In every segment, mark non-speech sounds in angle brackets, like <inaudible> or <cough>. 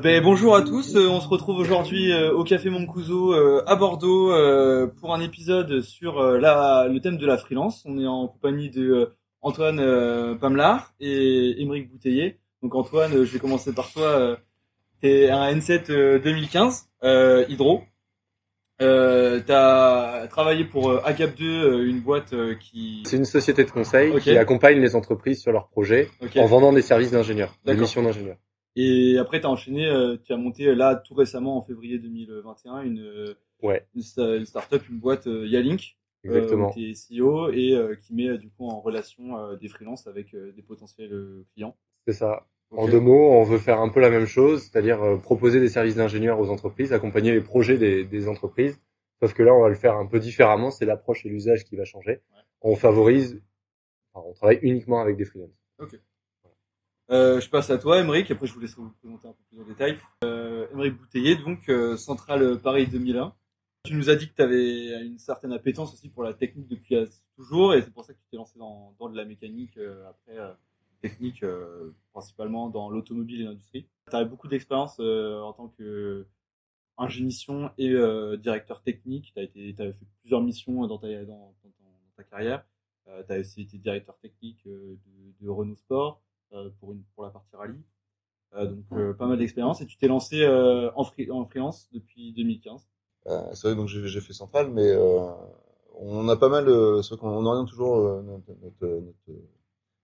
Euh, ben, bonjour à tous, Euh, on se retrouve aujourd'hui euh, au Café Mancuso euh, à Bordeaux euh, pour un épisode sur euh, la, le thème de la freelance. On est en compagnie de euh, Antoine euh, Pamelard et Émeric Bouteiller. Donc Antoine, je vais commencer par toi. T'es un N7 euh, 2015 euh, Hydro. Euh, T'as travaillé pour euh, AGAP2, euh, une boîte qui... C'est une société de conseil qui accompagne les entreprises sur leurs projets en vendant des services d'ingénieurs, des missions d'ingénieurs. Et après, tu as enchaîné, euh, tu as monté euh, là tout récemment en février 2021 une, euh, Ouais, une, une startup, une boîte Yalink, exactement. qui est CEO et euh, qui met du coup en relation euh, des freelances avec euh, des potentiels clients. C'est ça. En deux mots, on veut faire un peu la même chose, c'est-à-dire euh, proposer des services d'ingénieurs aux entreprises, accompagner les projets des, des entreprises. Sauf que là, on va le faire un peu différemment. C'est l'approche et l'usage qui va changer. On favorise, enfin, on travaille uniquement avec des freelances. Euh, je passe à toi, Émeric, après je vous laisserai vous présenter un peu plus en détail. Euh, Émeric Bouteiller, donc euh, Centrale Paris 2001. Tu nous as dit que tu avais une certaine appétence aussi pour la technique depuis euh, toujours, et c'est pour ça que tu t'es lancé dans, de la mécanique euh, après euh, technique, euh, principalement dans l'automobile et l'industrie. Tu as beaucoup d'expérience euh, en tant que ingé mission et euh, directeur technique. Tu as fait plusieurs missions dans ta, carrière. Euh, tu as aussi été directeur technique euh, de, Renault Sport euh, pour, une, pour la partie rallye. Euh, donc euh, pas mal d'expérience et tu t'es lancé euh, en, free, en freelance depuis 2015. Euh, c'est vrai donc j'ai j'ai fait central, mais euh, on a pas mal. euh, c'est vrai qu'on oriente toujours euh, notre, notre, notre,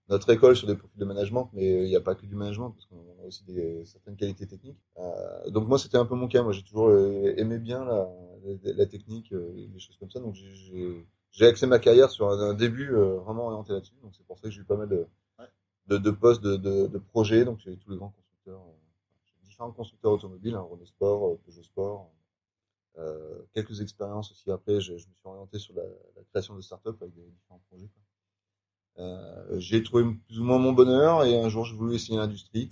notre école sur des profils de management, mais il n'y a pas que du management parce qu'on a aussi des certaines qualités techniques. Euh, donc moi c'était un peu mon cas. Moi j'ai toujours euh, aimé bien la, la, la technique, euh, et des choses comme ça. Donc j'ai- j'ai j'ai axé ma carrière sur un, un début euh, vraiment orienté là-dessus. Donc c'est pour ça que j'ai eu pas mal de, de, de postes, de, de, de projets. Donc j'ai tous les grands constructeurs, euh, différents constructeurs automobiles, hein, Renault Sport, euh, Peugeot Sport. Euh, quelques expériences aussi après, je, je me suis orienté sur la, la création de start-up avec des différents projets. Euh, j'ai trouvé plus ou moins mon bonheur et un jour j'ai voulu essayer l'industrie.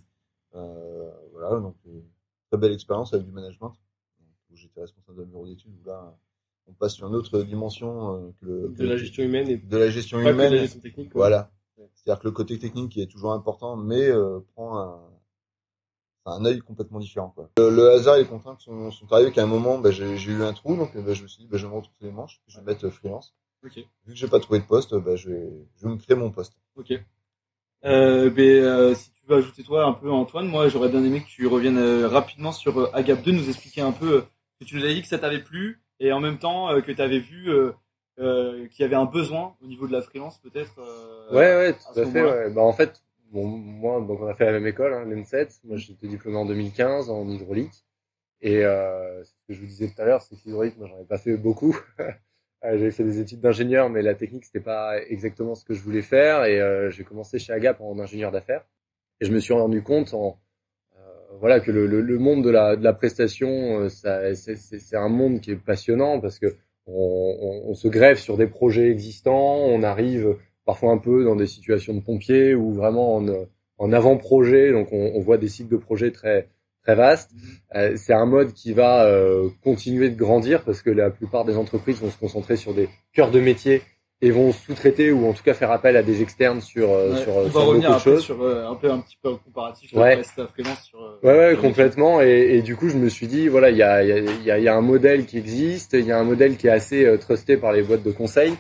Euh, voilà, donc euh, très belle expérience avec du management. Où j'étais responsable d'un bureau d'études où là on passe sur une autre dimension euh, que le, que de la gestion humaine et de la gestion pas que de humaine. la gestion technique. quoi. Voilà. C'est-à-dire que le côté technique qui est toujours important, mais euh, prend un, un œil complètement différent. Quoi. Le, le hasard et les contraintes sont, sont arrivés qu'à un moment, bah, j'ai eu un trou, donc bah, je me suis dit, bah, je vais me retrouver les manches, je vais mettre euh, freelance. Vu que j'ai pas trouvé de poste, bah, je, vais, je vais me créer mon poste. Ok. Euh, ben, euh, si tu veux ajouter toi un peu Antoine, moi j'aurais bien aimé que tu reviennes euh, rapidement sur Agap 2, nous expliquer un peu que tu nous avais dit que ça t'avait plu et en même temps que tu avais vu euh, qu'il y avait un besoin au niveau de la freelance peut-être. euh, Ouais, ouais, tout à fait. Ouais. Bah, en fait, bon, moi, donc on a fait la même école, hein, l'N7. Moi, j'étais diplômé en 2015 en hydraulique. Et euh, ce que je vous disais tout à l'heure, c'est que l'hydraulique, moi, j'en ai pas fait beaucoup. <laughs> Euh, J'avais fait des études d'ingénieur, mais la technique, c'était pas exactement ce que je voulais faire. Et euh, j'ai commencé chez Agap en ingénieur d'affaires. Et je me suis rendu compte en euh, voilà que le, le, le monde de la, de la prestation, ça, c'est, c'est, c'est un monde qui est passionnant parce que on, on, on se greffe sur des projets existants, on arrive parfois un peu dans des situations de pompiers ou vraiment en, en avant-projet, donc on, on voit des cycles de projets très très vastes. Euh, c'est un mode qui va euh, continuer de grandir parce que la plupart des entreprises vont se concentrer sur des cœurs de métier et vont sous-traiter ou en tout cas faire appel à des externes sur euh, Ouais, sur, on sur va revenir de choses. sur euh, un peu un petit peu comparatif Ouais. la freelance sur. euh, Ouais, ouais, sur complètement. Et, et du coup, je me suis dit, voilà, il y a, il y, a, il y, a, y a un modèle qui existe, il y a un modèle qui est assez euh, trusté par les boîtes de conseil.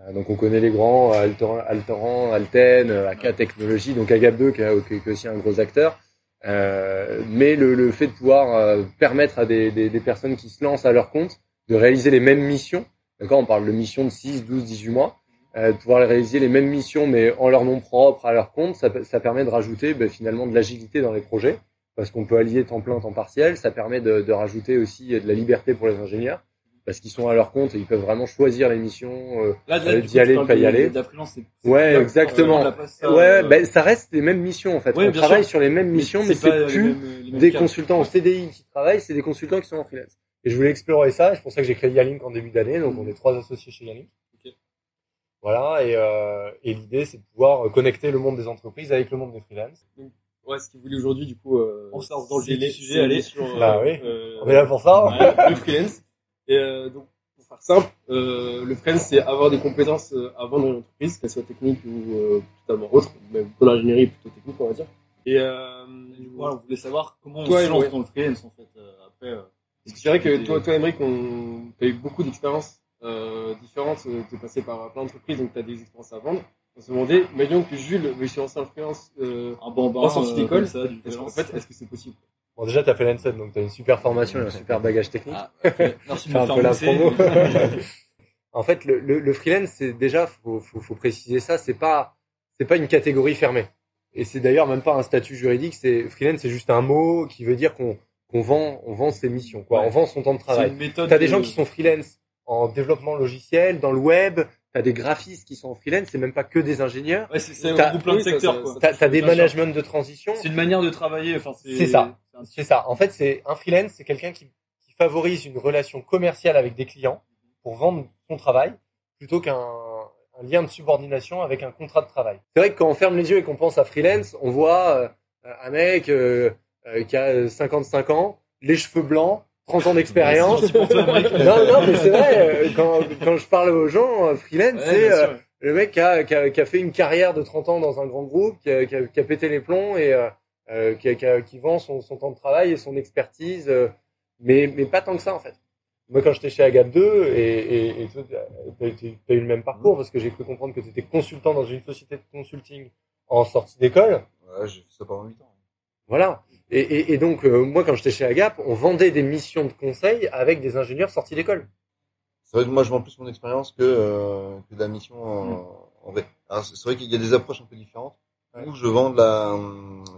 Euh, donc, on connaît les grands, euh, Alteran, Alteran Alten, euh, AK Technologies, donc Agap2 qui, est- qui est aussi un gros acteur. Euh, mais le, le fait de pouvoir euh, permettre à des, des, des personnes qui se lancent à leur compte de réaliser les mêmes missions, d'accord, on parle de missions de 6, 12, 18 mois, euh, de pouvoir réaliser les mêmes missions mais en leur nom propre, à leur compte, ça, ça permet de rajouter ben, finalement de l'agilité dans les projets parce qu'on peut allier temps plein, temps partiel. Ça permet de, de rajouter aussi de la liberté pour les ingénieurs parce qu'ils sont à leur compte et ils peuvent vraiment choisir les missions. euh, Euh, d'y aller, de pas y aller. la freelance, Ouais, exactement. ouais, euh, ben, ça reste les mêmes missions en fait. Ouais, on travaille sûr. sur les mêmes missions, mais pas c'est les plus mêmes- les mêmes des cas. consultants en CDI qui travaillent, c'est des consultants qui sont en freelance. Et je voulais explorer ça, et c'est pour ça que j'ai créé Yalink en début d'année, donc on est trois associés chez Yalink. Ok. Voilà, et, euh, et l'idée c'est de pouvoir euh, connecter le monde des entreprises avec le monde des freelance. Ouais, ce qu'il voulait aujourd'hui, du coup, euh, On se lance dans le les- sujet, c'est allez. sur, euh, Bah oui. euh, On est là pour ça. ouais, le freelance. Et euh, donc, pour faire simple, euh, le freelance, c'est avoir des compétences euh, avant dans une entreprise, qu'elles soient techniques ou euh, totalement autres, même pour l'ingénierie plutôt technique, on va dire. Et euh, Du coup, voilà, on voulait savoir comment on se lance dans le freelance en fait. Euh, après, euh, parce que c'est vrai que toi, toi, Emmerich, on, t'as eu beaucoup d'expériences euh, différentes. euh, T'es passé par plein d'entreprises, donc t'as des expériences à vendre. On se demandait, imaginons que Jules veuille se lancer en freelance. Euh, un En sortie d'école, comme ça, du est-ce freelance. fait, est-ce que c'est possible Bon, déjà, t'as fait l'ENSET, donc t'as une super formation et un super bagage technique. Ah, ok. <laughs> Merci de un peu la promo. <laughs> en fait, le, le, le freelance, c'est déjà, faut, faut, faut préciser ça, c'est pas, c'est pas une catégorie fermée. Et c'est d'ailleurs même pas un statut juridique. C'est freelance, c'est juste un mot qui veut dire qu'on qu'on vend, on vend ses missions, quoi. Ouais. On vend son temps de C'est travail. une méthode. T'as des de- gens qui sont freelance en développement logiciel, dans le web. T'as des graphistes qui sont en freelance. C'est même pas que des ingénieurs. Ouais, c'est un groupe plein de secteurs T'as des managements de transition. C'est une manière de travailler. Enfin, c'est ça. c'est ça. En fait, c'est un freelance, c'est quelqu'un qui, qui favorise une relation commerciale avec des clients pour vendre son travail plutôt qu'un un lien de subordination avec un contrat de travail. C'est vrai que quand on ferme les yeux et qu'on pense à freelance, on voit euh, un mec euh, euh, qui a 55 ans, les cheveux blancs, 30 ans d'expérience. Non, non, mais c'est vrai. euh, Quand, quand je parle aux gens, euh, freelance, Ouais, c'est euh, le mec qui a, qui, a, qui a fait une carrière de 30 ans dans un grand groupe, qui a, qui a, qui a pété les plombs et euh, euh, qui, a- qui, a- qui vend son, son temps de travail et son expertise, euh, mais, mais pas tant que ça en fait. Moi, quand j'étais chez Agap 2, et, toi, t'as as eu le même parcours parce que j'ai cru comprendre que tu étais consultant dans une société de consulting en sortie d'école. Ouais, j'ai fait ça pendant 8 ans. Voilà. Et, et, et donc, euh, moi, quand j'étais chez Agap, on vendait des missions de conseil avec des ingénieurs sortis d'école. C'est vrai que moi, je vends plus mon expérience que, euh, que de la mission en, en vrai. C'est vrai qu'il y a des approches un peu différentes. Ouais. Où je vends de la,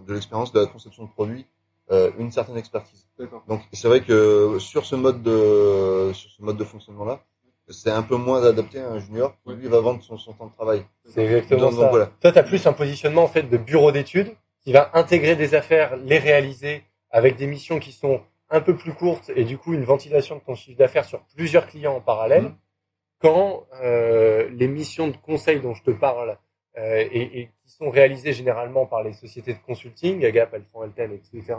de l'expérience, de la conception de produits, euh, une certaine expertise. Donc, c'est vrai que sur ce mode de, sur ce mode de fonctionnement-là, c'est un peu moins adapté à un junior qui, lui, va vendre son, son temps de travail. C'est exactement Donc, ça. donc, voilà. Toi, tu as plus un positionnement en fait de bureau d'études qui va intégrer des affaires, les réaliser avec des missions qui sont un peu plus courtes et du coup une ventilation de ton chiffre d'affaires sur plusieurs clients en parallèle. Mhm. Quand euh, les missions de conseil dont je te parle euh, et, et qui sont réalisées généralement par les sociétés de consulting, Agap, Altran, Alten, etc.,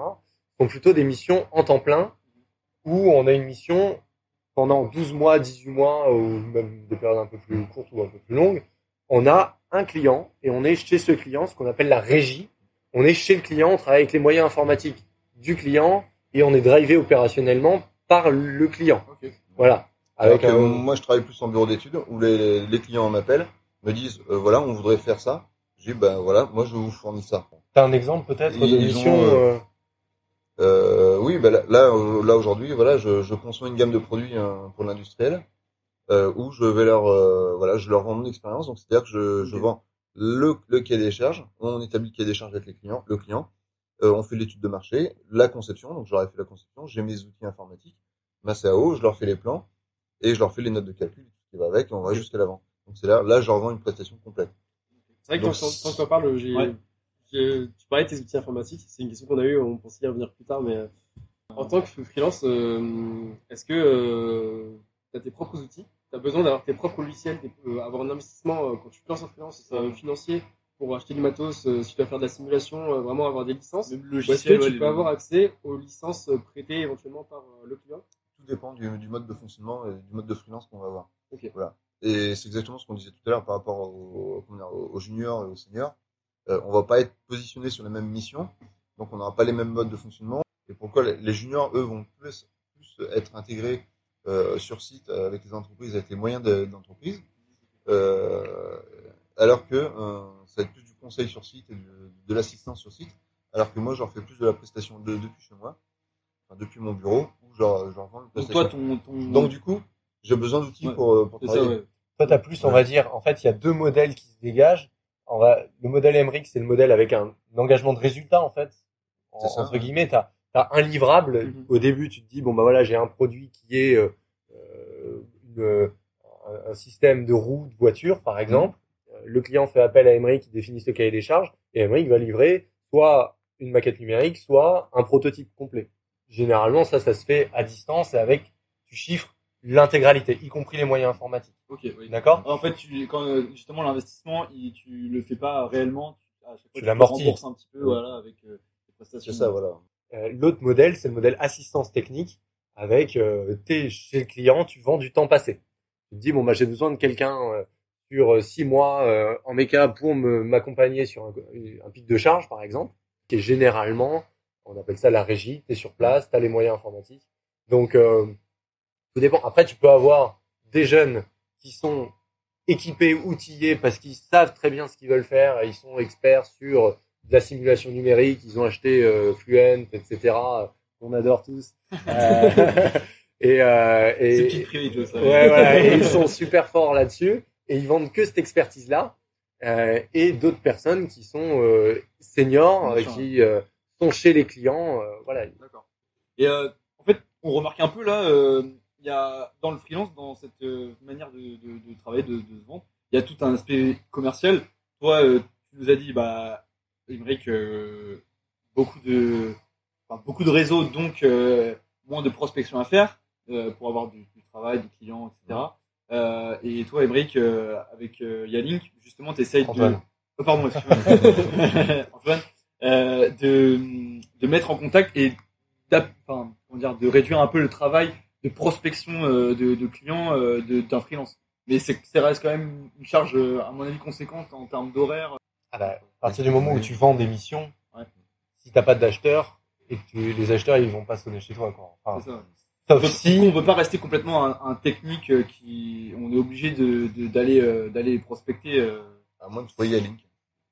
sont plutôt des missions en temps plein où on a une mission pendant 12 mois, 18 mois ou même des périodes un peu plus courtes ou un peu plus longues on a un client et on est chez ce client, ce qu'on appelle la régie. On est chez le client, on travaille avec les moyens informatiques du client et on est drivé opérationnellement par le client. Voilà. Alors Avec que un... moi, je travaille plus en bureau d'études où les, les clients m'appellent, me disent, euh, voilà, on voudrait faire ça. Je dis, ben voilà, moi, je vous fournis ça. T'as un exemple peut-être de mission ont, euh, euh, Euh, oui, ben là, là, euh, là, aujourd'hui, voilà, je, je conçois une gamme de produits hein, pour l'industriel euh, où je vais leur, euh, voilà, je leur vends mon expérience. Donc, c'est-à-dire que je, je vends le, le cahier des charges, on établit le cahier des charges avec les clients, le client, euh, on fait l'étude de marché, la conception. Donc, j'aurais fait la conception, j'ai mes outils informatiques, ma CAO, je leur fais les plans et je leur fais les notes de calcul, tout ce qui va avec, et on va jusqu'à l'avant. Donc, c'est là, là, je leur vends une prestation complète. C'est vrai que Donc, quand, quand tu en parles, j'ai, Ouais. j'ai- tu parlais de tes outils informatiques. C'est une question qu'on a eue, on pensait y revenir plus tard, mais euh, en tant que freelance, euh, est-ce que tu as tes propres outils Tu as besoin d'avoir tes propres logiciels, tes- euh, avoir un investissement euh, quand tu te lances en freelance euh, financier pour acheter du matos, euh, si tu dois faire de la simulation, euh, vraiment avoir des licences est-ce logiciel, que ouais, tu peux avoir accès aux licences prêtées éventuellement par euh, le client tout dépend du, du mode de fonctionnement et du mode de freelance qu'on va avoir. Ok. Voilà. Et c'est exactement ce qu'on disait tout à l'heure par rapport aux, juniors et aux seniors. Euh, on va pas être positionné sur les mêmes missions, donc on n'aura pas les mêmes modes de fonctionnement. Et pourquoi les, les juniors, eux, vont plus, plus être intégrés euh, sur site euh, avec les entreprises, avec les moyens de- d'entreprise, euh, alors que euh, ça va être plus du conseil sur site et de, de l'assistance sur site, alors que moi, j'en fais plus de la prestation de, depuis chez moi, enfin, depuis mon bureau, où je leur, je leur vends une Donc toi, ton, ton... Donc du coup, j'ai besoin d'outils Ouais. pour, euh, pour ça, travailler. ouais. Toi, t'as plus, on va dire, en fait, il y a deux modèles qui se dégagent. On va, le modèle Emmerich, c'est le modèle avec un, un engagement de résultat, en fait. En- C'est ça, entre ouais. guillemets, t'as, as un livrable. Mhm. Au début, tu te dis, bon, bah voilà, j'ai un produit qui est, euh, euh, une, euh, un, système de roue de voiture, par exemple. Euh, Le client fait appel à Emmerich qui définit ce cahier des charges et Emmerich va livrer soit une maquette numérique, soit un prototype complet. Généralement, ça, ça se fait à distance et avec, tu chiffres l'intégralité, y compris les moyens informatiques. Ok, oui. D'accord? En fait, tu, quand justement l'investissement, tu le fais pas réellement. Tu, à chaque fois, Tu tu l'amortis. le rembourses un petit peu, voilà, avec euh, les prestations. C'est ça, voilà. Euh, L'autre modèle, c'est le modèle assistance technique avec euh, t'es chez le client, tu vends du temps passé. Tu te dis bon bah j'ai besoin de quelqu'un euh, sur euh, six mois euh, en méca pour m'accompagner sur un, un pic de charge par exemple. qui est généralement, on appelle ça la régie, tu es sur place, tu as les moyens informatiques. Donc, euh, tout dépend. Après, tu peux avoir des jeunes qui sont équipés, outillés, parce qu'ils savent très bien ce qu'ils veulent faire, et ils sont experts sur de la simulation numérique, ils ont acheté euh, Fluent, etc., qu'on adore tous. Euh, et, euh, et, C'est privilège, ça. Ouais, voilà, et ils sont super forts là-dessus et ils vendent que cette expertise-là. Euh, et d'autres personnes qui sont euh, seniors, euh, qui euh, sont chez les clients. euh, voilà. D'accord. Et euh, en fait, on remarque un peu là, euh, il y a dans le freelance, dans cette euh, manière de, de, de travailler, de, de se vendre, il y a tout un aspect commercial. Toi, euh, tu nous as dit, bah, Euh, beaucoup de, enfin, beaucoup de réseaux, donc euh, moins de prospection à faire euh, pour avoir du, du travail, des clients, etc. Euh, et toi, euh, avec Yalink, justement, tu essayes de. Oh, pardon. <laughs> Antoine, de, de mettre en contact et enfin, comment dire, de réduire un peu le travail de prospection de, de clients d'un freelance. Mais c'est, ça reste quand même une charge, à mon avis, conséquente en termes d'horaire. Ah bah, à partir du moment où tu vends des missions, Ouais. si t'as pas d'acheteurs et que tu, les acheteurs ils vont pas sonner chez toi quoi. Enfin, ça. sauf Donc, si on ne veut pas rester complètement un, un technique euh, qui, on est obligé de, d'aller, euh, d'aller prospecter. euh. À moins de trouver Link.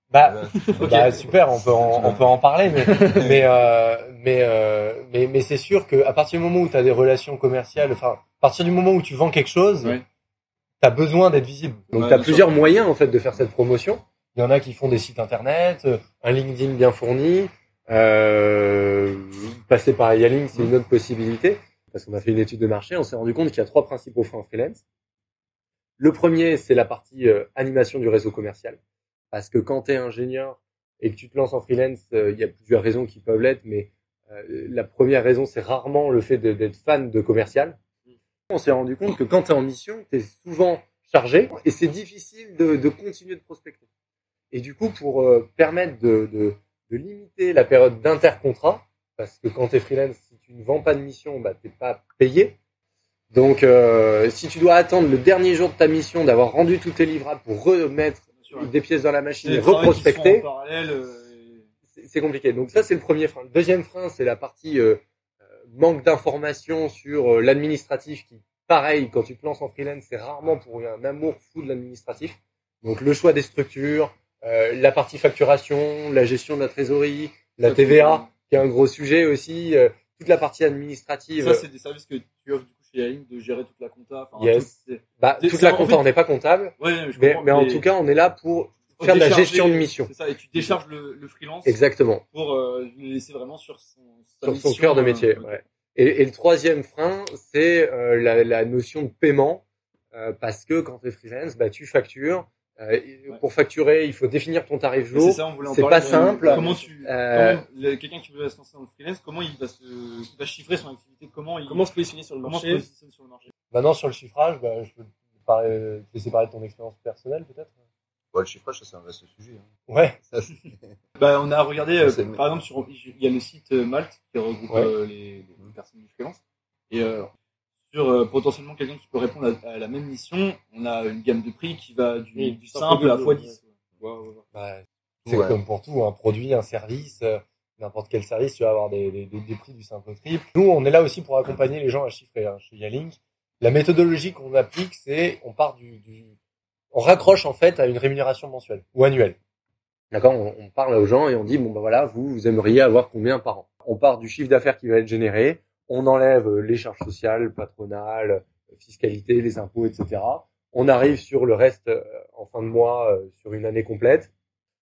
bah, Ok. <laughs> <laughs> bah super, on peut en, on peut en parler, mais <laughs> mais euh, mais euh, mais mais c'est sûr que à partir du moment où tu as des relations commerciales, enfin à partir du moment où tu vends quelque chose, Ouais. tu as besoin d'être visible. Donc Ouais, tu as plusieurs moyens en fait de faire cette promotion. Il y en a qui font des sites internet, euh, un LinkedIn bien fourni, euh, passer par Yalink, c'est une autre possibilité parce qu'on a fait une étude de marché, on s'est rendu compte qu'il y a trois principaux freins freelance. Le premier, c'est la partie euh, animation du réseau commercial. Parce que quand tu es ingénieur et que tu te lances en freelance, euh, il y a plusieurs raisons qui peuvent l'être, mais la première raison, c'est rarement le fait d'être fan de commercial. On s'est rendu compte que quand tu es en mission, tu es souvent chargé et c'est difficile de, de continuer de prospecter. Et du coup, pour euh, permettre de, de, de limiter la période d'intercontrat, parce que quand tu es freelance, si tu ne vends pas de mission, bah, tu pas payé. Donc, euh, si tu dois attendre le dernier jour de ta mission d'avoir rendu tous tes livrables pour remettre sûr. des pièces dans la machine et reprospecter, euh, et- c'est compliqué. Donc ça, c'est le premier frein. Le deuxième frein, c'est la partie euh, manque d'informations sur l'administratif qui, pareil, quand tu te lances en freelance, c'est rarement pour un amour fou de l'administratif. Donc le choix des structures, euh, la partie facturation, la gestion de la trésorerie, la Ça, TVA, qui est un gros sujet aussi, euh, toute la partie administrative. Ça, c'est des services que tu offres du coup chez Yaling de gérer toute la compta. Yes. tout- bah, toute la en compta, fait- on n'est pas comptable, Ouais, mais, comprends, mais en tout cas, on est là pour faire de la gestion de mission. C'est ça, et tu décharges le, le freelance Exactement. pour euh, le laisser vraiment sur son, sa sur son cœur de euh, métier. ouais. Et, et le troisième frein, c'est euh, la, la notion de paiement, euh, parce que quand tu es freelance, bah, tu factures. Euh, Ouais. Pour facturer, il faut définir ton tarif jour. C'est ça, on voulait en c'est parler, pas simple. Comment tu, Euh, quelqu'un qui veut se lancer dans le freelance, comment il va se, il va chiffrer son activité, comment il, Comment se positionner sur le comment se marché? positionne sur le marché? Maintenant, sur le chiffrage, bah, je peux te parler, te laisser parler de ton expérience personnelle, peut-être? Ouais, le chiffrage, ça, c'est un vaste sujet. hein. Ouais. <laughs> Ça, Bah, on a regardé, euh, par exemple, sur, il y a le site euh, Malte qui regroupe Ouais. euh, les, les personnes du freelance. Et euh, sur euh, potentiellement quelqu'un qui peut répondre à, à la même mission, on a une gamme de prix qui va du, Oui, du simple à double, x10. Ouais, ouais, ouais. Bah, c'est Ouais. comme pour tout, un produit, un service, euh, n'importe quel service, tu vas avoir des, des, des, des prix du simple au triple. Nous, on est là aussi pour accompagner les gens à chiffrer. Hein, chez Yalink, la méthodologie qu'on applique, c'est on part du, du, on raccroche en fait à une rémunération mensuelle ou annuelle. D'accord on, on parle aux gens et on dit bon bah voilà, vous vous aimeriez avoir combien par an? On part du chiffre d'affaires qui va être généré, on enlève les charges sociales, patronales, fiscalité, les impôts, etc. On arrive sur le reste euh, en fin de mois euh, sur une année complète.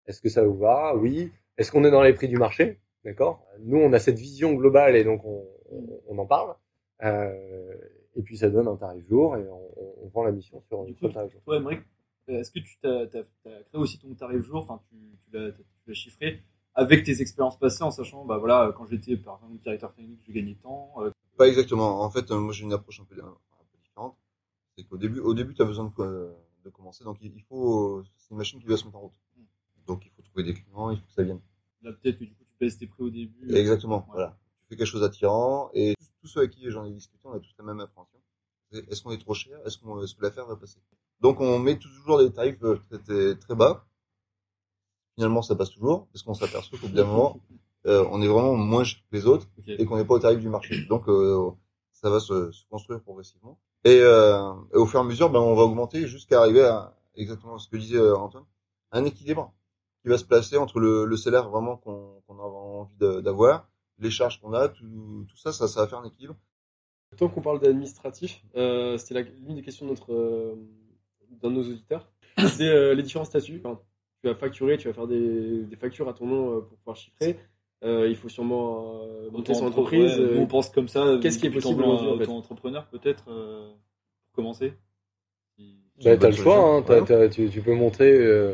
Est-ce que ça vous va? Oui. Est-ce qu'on est dans les prix du marché? D'accord Nous, on a cette vision globale et donc on, en parle. Euh, et puis ça donne un tarif jour et on, vend la mission sur, Du coup, tarif jour. toi, est-ce que tu t'as créé aussi ton tarif jour, enfin, tu l'as chiffré avec tes expériences passées en sachant, bah voilà, quand j'étais par exemple directeur technique, je gagnais tant. euh, Pas exactement. En fait, euh, moi, j'ai une approche un peu, un peu différente. C'est qu'au début, au début, tu as besoin de, de commencer. Donc, il faut, c'est une machine qui doit se mettre en route. Donc, il faut trouver des clients, il faut que ça vienne. là, peut-être que du coup, tu baisses tes prix au début. euh, Exactement. Ouais. Voilà. Tu fais quelque chose d'attirant et tous, ceux avec qui j'en ai discuté, on a tous la même appréhension. Est-ce qu'on est trop cher? Est-ce qu'on, est-ce que l'affaire va passer? Donc, on met toujours des tarifs euh, très bas. Finalement, ça passe toujours, parce qu'on s'aperçoit qu'au bout d'un moment, euh, on est vraiment moins cher que les autres et qu'on n'est pas au tarif du marché. Donc, euh, ça va se, se construire progressivement. Et, euh, et au fur et à mesure, ben, on va augmenter jusqu'à arriver à exactement ce que disait Antoine, un équilibre qui va se placer entre le, le salaire vraiment qu'on a envie d'avoir, les charges qu'on a, tout, tout ça, ça, ça va faire un équilibre. Tant qu'on parle d'administratif, euh, c'était l'une des questions de notre euh, d'un de nos auditeurs. C'est euh, les différents statuts. Enfin, tu vas facturer, tu vas faire des, des factures à ton nom euh, pour pouvoir chiffrer. Euh, il faut sûrement euh, monter son entreprise. ouais, euh, on pense comme ça. qu'est-ce qui est possible aujourd'hui, en fait Auto-entrepreneur, peut-être, euh, pour commencer. Bah, t'as le choix, hein, solution. t'as- t'as- tu, tu peux monter, euh,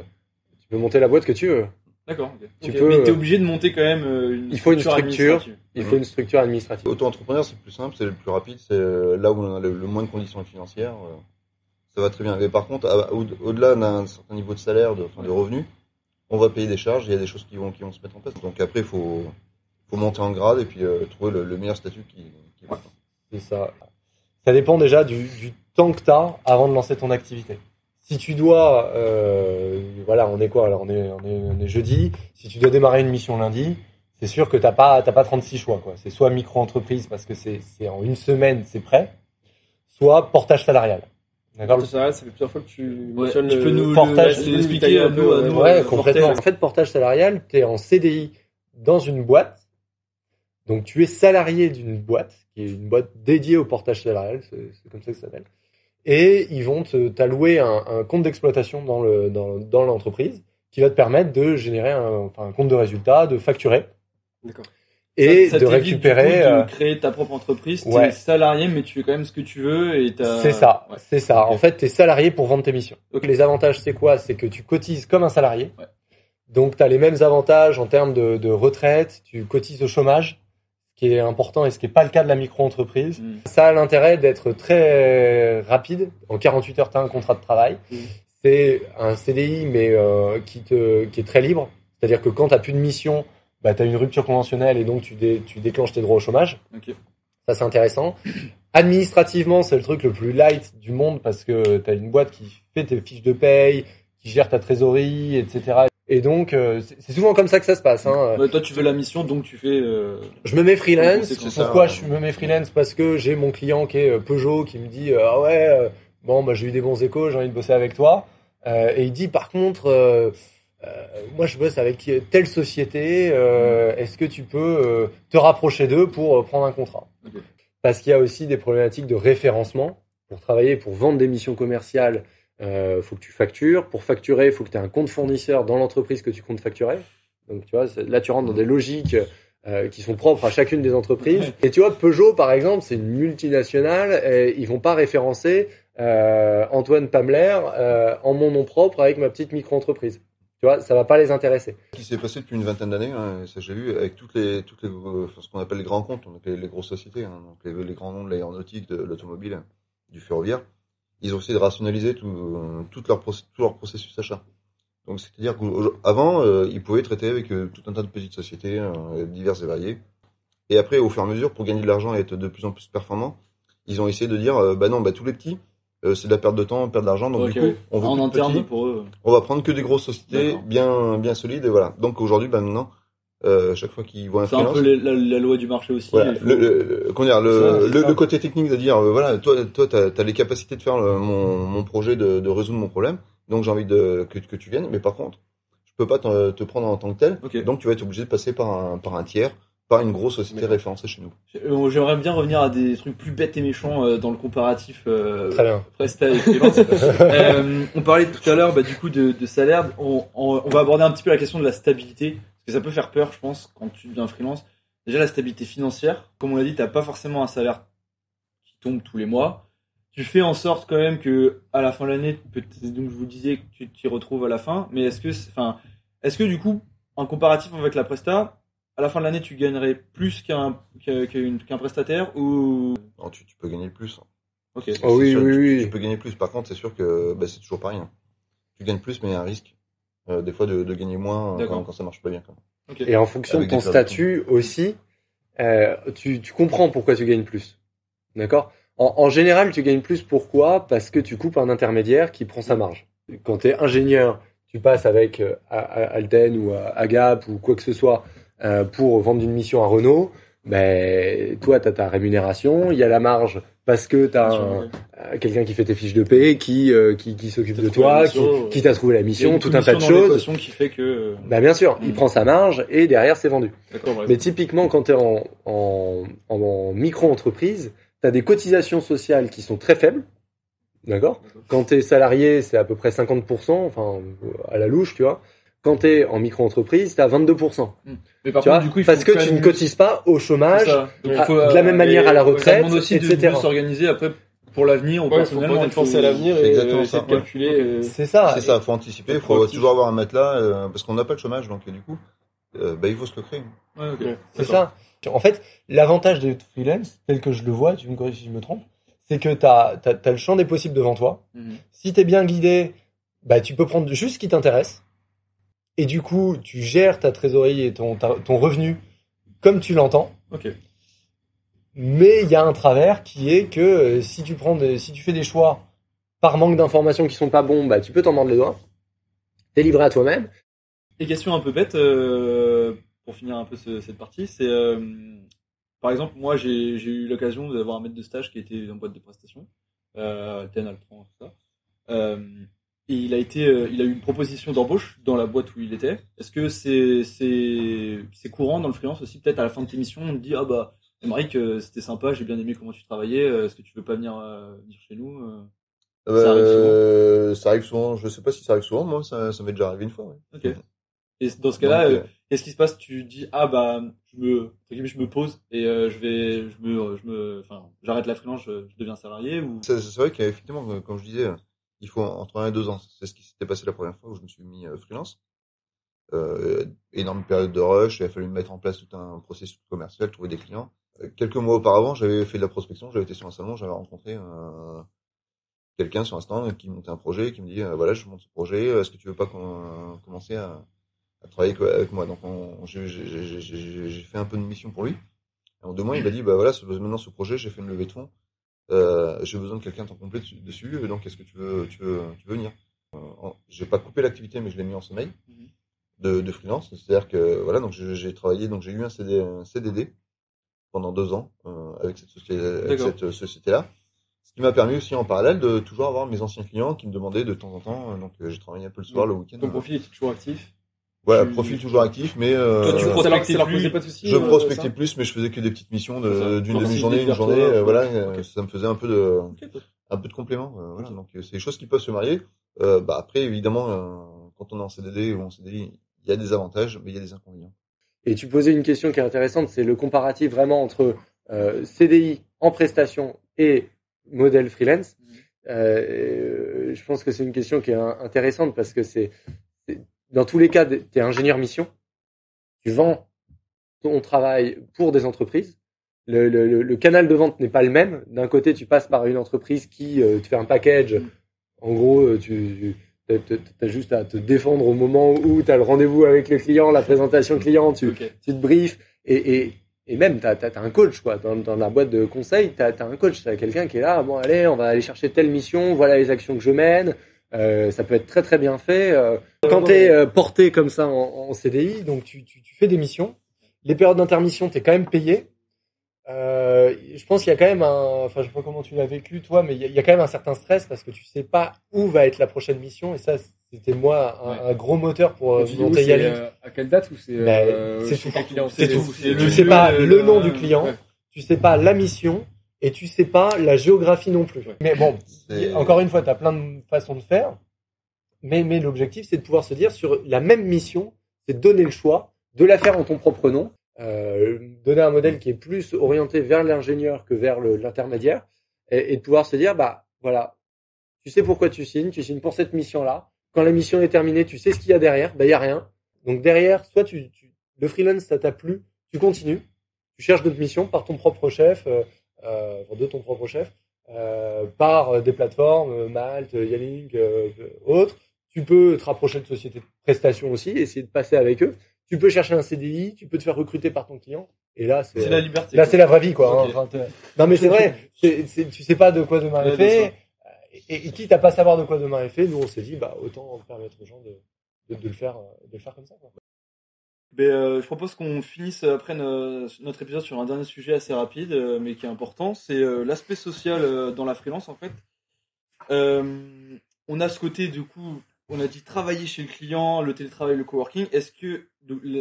tu peux monter la boîte que tu veux. D'accord. ok. Tu Ok. peux, Mais t'es obligé de monter quand même une Il faut une structure. administrative. il faut une structure administrative. Auto-entrepreneur, c'est le plus simple, c'est le plus rapide, c'est là où on a le, le moins de conditions financières. Ça va très bien. Mais par contre, au-delà d'un certain niveau de salaire, de, revenus, on va payer des charges. Il y a des choses qui vont, qui vont se mettre en place. Donc après, il faut, monter en grade et puis euh, trouver le, le meilleur statut qui, qui va. C'est ça. Ça dépend déjà du, temps que tu as avant de lancer ton activité. Si tu dois, euh, voilà, on est quoi là on est, on est, jeudi. Si tu dois démarrer une mission lundi, c'est sûr que t'as pas, t'as pas 36 choix. C'est soit micro-entreprise parce que c'est en une semaine c'est prêt, soit portage salarial. D'accord. Portage salarial, ça fait plusieurs fois que tu Ouais, mentionnes tu le peux nous portage, le- détailler à un nous, peu, à nous, Ouais, complètement. En fait, portage salarial, tu es en CDI dans une boîte. Donc, tu es salarié d'une boîte, qui est une boîte dédiée au portage salarial, c'est comme ça que ça s'appelle. Et ils vont te- t'allouer un, un compte d'exploitation dans le dans, dans l'entreprise qui va te permettre de générer un, enfin, un compte de résultat, de facturer D'accord. Et Ça- ça de récupérer. coup, euh, de créer ta propre entreprise. ouais. T'es salarié, mais tu fais quand même ce que tu veux et. C'est ça, Ouais. c'est ça. En fait, tu es salarié pour vendre tes missions. Ok. Les avantages, c'est quoi? C'est que tu cotises comme un salarié. Ouais. Donc, tu as les mêmes avantages en termes de, de retraite, tu cotises au chômage, ce qui est important et ce qui n'est pas le cas de la micro-entreprise. Mm. Ça a l'intérêt d'être très rapide. En 48 heures, tu as un contrat de travail. Mm. C'est un CDI, mais euh, qui, te, qui est très libre. C'est-à-dire que quand tu plus de mission, bah, tu as une rupture conventionnelle et donc tu, dé- tu déclenches tes droits au chômage. Ok. Ça, c'est intéressant. Administrativement, c'est le truc le plus light du monde parce que tu as une boîte qui fait tes fiches de paye, qui gère ta trésorerie, etc. Et donc, euh, c'est souvent comme ça que ça se passe. Hein. Ouais, toi, tu veux la mission, donc tu fais. euh, Je me mets freelance. Ça, Pourquoi ouais. je me mets freelance? Parce que j'ai mon client qui est euh, Peugeot qui me dit euh, ah ouais bon bah j'ai eu des bons échos, j'ai envie de bosser avec toi. Euh, et il dit par contre moi je bosse avec telle société. euh, Est-ce que tu peux euh, te rapprocher d'eux pour euh, prendre un contrat? Parce qu'il y a aussi des problématiques de référencement pour travailler, pour vendre des missions commerciales. Euh, faut que tu factures. Pour facturer, il faut que tu aies un compte fournisseur dans l'entreprise que tu comptes facturer. Donc tu vois, là tu rentres dans des logiques euh, qui sont propres à chacune des entreprises. Et tu vois, Peugeot par exemple, c'est une multinationale. Et ils vont pas référencer euh, Antoine Pamler euh, en mon nom propre avec ma petite micro-entreprise. Tu vois, ça va pas les intéresser. Ce qui s'est passé depuis une vingtaine d'années, hein, ça j'ai vu, avec toutes les, toutes les, euh, ce qu'on appelle les grands comptes, donc les, les grosses sociétés, hein, donc les, grands noms de l'aéronautique, de l'automobile, du ferroviaire, ils ont essayé de rationaliser tout, euh, leur, processus achat. Donc c'est-à-dire qu'avant, euh, ils pouvaient traiter avec euh, tout un tas de petites sociétés diverses et variées. Et après, au fur et à mesure, pour gagner de l'argent et être de plus en plus performants, ils ont essayé de dire, bah non, bah tous les petits, euh, c'est de la perte de temps, perte d'argent, donc du coup, on veut en interne pour eux. on va prendre que des grosses sociétés bien bien solides et voilà. Donc aujourd'hui, ben maintenant, euh, chaque fois qu'ils voient un C'est un freelance, peu les- la, la loi du marché aussi. voilà, il faut- le, le, comment dire, le, Ça, le, côté technique de dire, euh, voilà, toi, toi, t'as as les capacités de faire mon, mon projet de, de résoudre mon problème, donc j'ai envie de que, que tu viennes, mais par contre, je peux pas te, te prendre en tant que tel, donc tu vas être obligé de passer par un par un tiers, par une grosse société référencée chez nous. Euh, J'aimerais bien revenir à des trucs plus bêtes et méchants euh, dans le comparatif euh, Très bien. Presta et freelance. <laughs> Euh, on parlait tout à l'heure bah, du coup de, de salaire. On, on- on va aborder un petit peu la question de la stabilité parce que ça peut faire peur, je pense, quand tu deviens freelance. Déjà la stabilité financière. Comme on l'a dit, t'as pas forcément un salaire qui tombe tous les mois. Tu fais en sorte quand même que à la fin de l'année, donc je vous disais que tu t'y retrouves à la fin. Mais est-ce que, enfin, est-ce que du coup, en comparatif avec la Presta, à la fin de l'année, tu gagnerais plus qu'un qu'un prestataire ou? Non, tu, tu peux gagner plus. Ok. Oh oui, sûr, oui, tu, oui. tu peux gagner plus. Par contre, c'est sûr que bah, c'est toujours pareil. hein. Tu gagnes plus, mais il y a un risque. euh, des fois de, de gagner moins euh, quand, quand ça marche pas bien. Quand même. Ok. Et en fonction Avec de ton statut aussi, euh, tu, tu comprends pourquoi tu gagnes plus. D'accord? En, en général, tu gagnes plus pourquoi? Parce que tu coupes un intermédiaire qui prend sa marge. Quand tu es ingénieur, tu passes avec euh, à- à- Alten ou à, à Gap ou quoi que ce soit euh, pour vendre une mission à Renault, ben toi tu as ta rémunération, il y a la marge parce que tu as euh, quelqu'un qui fait tes fiches de paie, qui euh, qui, qui s'occupe de toi, qui, mission, qui t'a trouvé la a mission, tout un tas de choses. qui fait que. euh, Bah bien sûr, il Mm. prend sa marge et derrière c'est vendu. Mais typiquement, quand tu es en, en, en, en micro-entreprise, tu as des cotisations sociales qui sont très faibles. D'accord? D'accord. Quand tu es salarié, c'est à peu près 50%, enfin, à la louche, tu vois. Quand tu es en micro-entreprise, tu as 22%. Mais par tu contre, vois du coup, il faut Parce que tu ne cotises pas au chômage. ça. Donc, il à- faut, de la même euh, manière à la Ça retraite, demande aussi de etc. mieux s'organiser après pour l'avenir, ou Ouais, faut personnellement. pas il être penser à l'avenir et exactement essayer ça. de calculer. euh, C'est ça. C'est ça, faut anticiper, faut proactif. toujours avoir un matelas, euh, parce qu'on n'a pas de chômage, donc du coup, euh, bah, il faut se le créer. Ouais. C'est ça. En fait, l'avantage d'être freelance, tel que je le vois, tu me corriges si je me trompe, c'est que tu as, le champ des possibles devant toi. Mhm. Si tu es bien guidé, bah, tu peux prendre juste ce qui t'intéresse. Et du coup, tu gères ta trésorerie et ton, ta- ton revenu comme tu l'entends. Ok. Mais il y a un travers qui est que euh, si tu prends des- si tu fais des choix par manque d'informations qui sont pas bons, bah, tu peux t'en mordre les doigts. T'es livré à toi-même. Et question un peu bête, euh, pour finir un peu ce- cette partie, c'est euh, par exemple, moi j'ai eu l'occasion d'avoir un maître de stage qui était en boîte de prestations, euh, Alten, Altran, tout ça. Et il a été, euh, il a eu une proposition d'embauche dans la boîte où il était. Est-ce que c'est c'est c'est courant dans le freelance aussi Peut-être à la fin de tes missions, on te dit ah bah Émeric, euh, c'était sympa, j'ai bien aimé comment tu travaillais. euh, Est-ce que tu veux pas venir venir chez nous Ça arrive Euh, ça arrive souvent, je sais pas si ça arrive souvent, moi, ça, ça m'est déjà arrivé une fois, ouais. Ok. Et dans ce cas-là, qu'est-ce qui se passe? Tu dis ah bah je me je me pose et je vais je me je me enfin j'arrête la freelance, je, je deviens salarié ou? C'est vrai qu'effectivement, comme je disais, il faut entre un et deux ans. C'est ce qui s'était passé la première fois où je me suis mis euh, freelance. Euh, énorme période de rush, il a fallu mettre en place tout un processus commercial, trouver des clients. Euh, quelques mois auparavant, j'avais fait de la prospection, j'avais été sur un salon, j'avais rencontré euh, quelqu'un sur un stand qui montait un projet, qui me dit euh, voilà, je monte ce projet, est-ce que tu veux pas com- commencer à, à travailler avec moi? Donc on- j'ai fait un peu de mission pour lui. Et en deux mois, il m'a dit bah voilà, maintenant ce projet, j'ai fait une levée de fonds. Euh, j'ai besoin de quelqu'un temps complet dessus, dessus, donc est-ce que tu veux, tu veux, tu veux venir? Euh, J'ai pas coupé l'activité, mais je l'ai mis en sommeil Mhm. de, de freelance. C'est-à-dire que voilà, donc j'ai travaillé, donc j'ai eu un, CD, un CDD pendant deux ans euh, avec cette société, société-là. Ce qui m'a permis aussi en parallèle de toujours avoir mes anciens clients qui me demandaient de temps en temps. euh, Donc j'ai travaillé un peu le soir, le week-end. Ton profil était toujours actif? Voilà, tu- profil toujours actif, mais euh, Toi, tu prospectais leur plus, posait pas de soucis. je euh, prospectais plus, mais je faisais que des petites missions de- d'une demi-journée, une journée. toi, euh, voilà, euh, ça me faisait un peu de, un peu de complément. euh, voilà. Donc euh, c'est des choses qui peuvent se marier. Euh, bah après, évidemment, euh, quand on est en CDD ou en CDI, il y a des avantages, mais il y a des inconvénients. Et tu posais une question qui est intéressante, c'est le comparatif vraiment entre euh, CDI en prestation et modèle freelance. Euh, je pense que c'est une question qui est in- intéressante parce que c'est- dans tous les cas, tu es ingénieur mission, tu vends ton travail pour des entreprises. Le, le- le- le canal de vente n'est pas le même. D'un côté, tu passes par une entreprise qui euh, te fait un package. Mhm. En gros, euh, tu, tu as juste à te défendre au moment où tu as le rendez-vous avec le client, la présentation client, tu, te briefes et, et, et même tu as, un coach quoi dans, dans la boîte de conseil tu as, un coach tu as quelqu'un qui est là bon allez on va aller chercher telle mission voilà les actions que je mène euh, ça peut être très très bien fait euh, quand tu es porté comme ça en, en CDI donc tu, tu, tu fais des missions les périodes d'intermission tu es quand même payé euh, je pense qu'il y a quand même un enfin je sais pas comment tu l'as vécu toi mais il y, a, il y a quand même un certain stress parce que tu sais pas où va être la prochaine mission et ça c'était moi un, Ouais. un gros moteur pour euh, monter Yalink euh, à quelle date ou c'est Bah, euh, c'est tout. C'est tout. Tu sais pas le- nom du client, Ouais. tu sais pas la mission et tu sais pas la géographie non plus. Ouais. Mais bon, encore une fois, tu as plein de façons de faire. Mais, mais l'objectif, c'est de pouvoir se dire sur la même mission, c'est de donner le choix, de la faire en ton propre nom, euh, donner un modèle qui est plus orienté vers l'ingénieur que vers l'intermédiaire, et, et de pouvoir se dire, bah voilà, tu sais pourquoi tu signes, tu signes pour cette mission-là. Quand la mission est terminée, tu sais ce qu'il y a derrière, bah il y a rien. Donc derrière, soit tu, tu le freelance, ça t'a plu, tu continues, tu cherches d'autres missions par ton propre chef, euh, de ton propre chef, euh, par euh, des plateformes, euh, Malte, Yalink, euh, autres. Tu peux te rapprocher de sociétés de prestations aussi, essayer de passer avec eux. Tu peux chercher un CDI, tu peux te faire recruter par ton client. Et là, c'est la liberté. là c'est la vraie vie, quoi. hein. Enfin, non, mais c'est vrai. c'est- c'est- tu sais pas de quoi demain est fait. Et, et quitte à pas savoir de quoi demain est fait, nous on s'est dit, bah autant permettre aux gens de, de, de le faire, euh, de le faire comme ça. Quoi. Ben, euh, je propose qu'on finisse après no- notre épisode sur un dernier sujet assez rapide, euh, mais qui est important. C'est euh, l'aspect social euh, dans la freelance, en fait. Euh, on a ce côté, du coup, on a dit travailler chez le client, le télétravail, le coworking. Est-ce que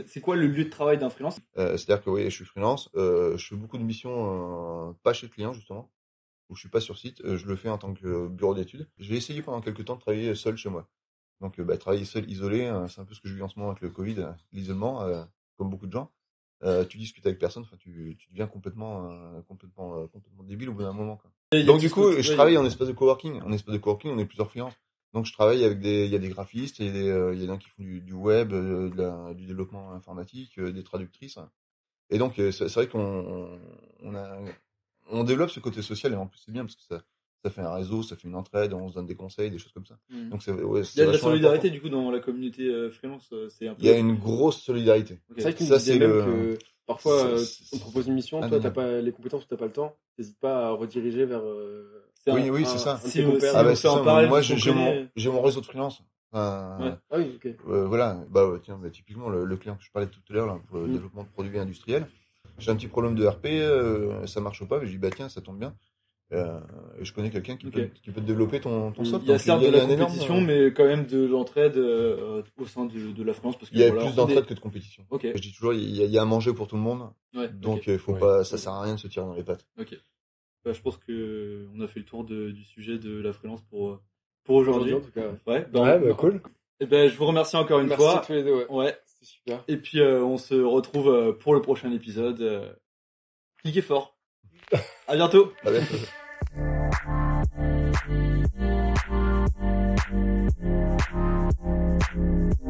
c'est quoi le lieu de travail d'un freelance? Euh, C'est-à-dire que oui, je suis freelance, euh, je fais beaucoup de missions euh, pas chez le client justement, où je suis pas sur site, euh, je le fais en tant que euh, bureau d'études. J'ai essayé pendant quelques temps de travailler seul chez moi. Donc euh, bah, travailler seul, isolé, euh, c'est un peu ce que je vis en ce moment avec le Covid, euh, l'isolement, comme beaucoup de gens. Euh, tu discutes avec personne, tu, tu deviens complètement euh, complètement euh, complètement débile au bout d'un moment. Quoi. Donc du coup, je travaille en espace de coworking. En espace de coworking, on est plusieurs freelances. Donc je travaille avec des, il y a des graphistes, il y a des, il y a qui font du, du web, de la- du développement informatique, des traductrices. Et donc c'est vrai qu'on on on développe ce côté social et en plus c'est bien parce que ça, ça fait un réseau, ça fait une entraide, on se donne des conseils, des choses comme ça. Mm. Donc c'est, ouais, Il y a de la solidarité, important. du coup, dans la communauté euh, freelance. euh, C'est un peu. Il y a une grosse solidarité. C'est Ça, c'est même le- que parfois euh, c'est- on propose une mission, Ah, toi t'as pas les compétences t'as pas le temps, t'hésites pas à rediriger vers. euh, C'est un- Oui, oui, un- c'est ça. Si Ah bah, ça, moi j'ai mon, j'ai mon réseau de freelance. Enfin, Ouais. Ah oui, ok. Voilà, bah ouais, tiens, bah, typiquement le, le client que je parlais tout à l'heure pour le Mm. développement de produits industriels. J'ai un petit problème de RP, euh, ça marche pas, mais je dis bah tiens, ça tombe bien. Euh, et je connais quelqu'un qui, peut, qui peut développer ton, ton soft. Il y a certes de la énorme, compétition, euh, mais quand même de l'entraide euh, au sein de, de la freelance. Parce que, il y a voilà, plus d'entraide que de compétition. Ok. Je dis toujours, il y, a, il y a à manger pour tout le monde, Ouais, donc ok. il faut Ouais. pas, ça sert à rien de se tirer dans les pattes. Bah, je pense que on a fait le tour de- du sujet de la freelance pour, pour aujourd'hui. en tout cas. ouais. Ouais, bah, Ouais, on- bah, cool. eh ben, je vous remercie encore une Merci fois. à tous les deux, ouais. Ouais. C'était super. Et puis, euh, on se retrouve euh, pour le prochain épisode. Euh, cliquez fort. <laughs> À bientôt. À bientôt. Música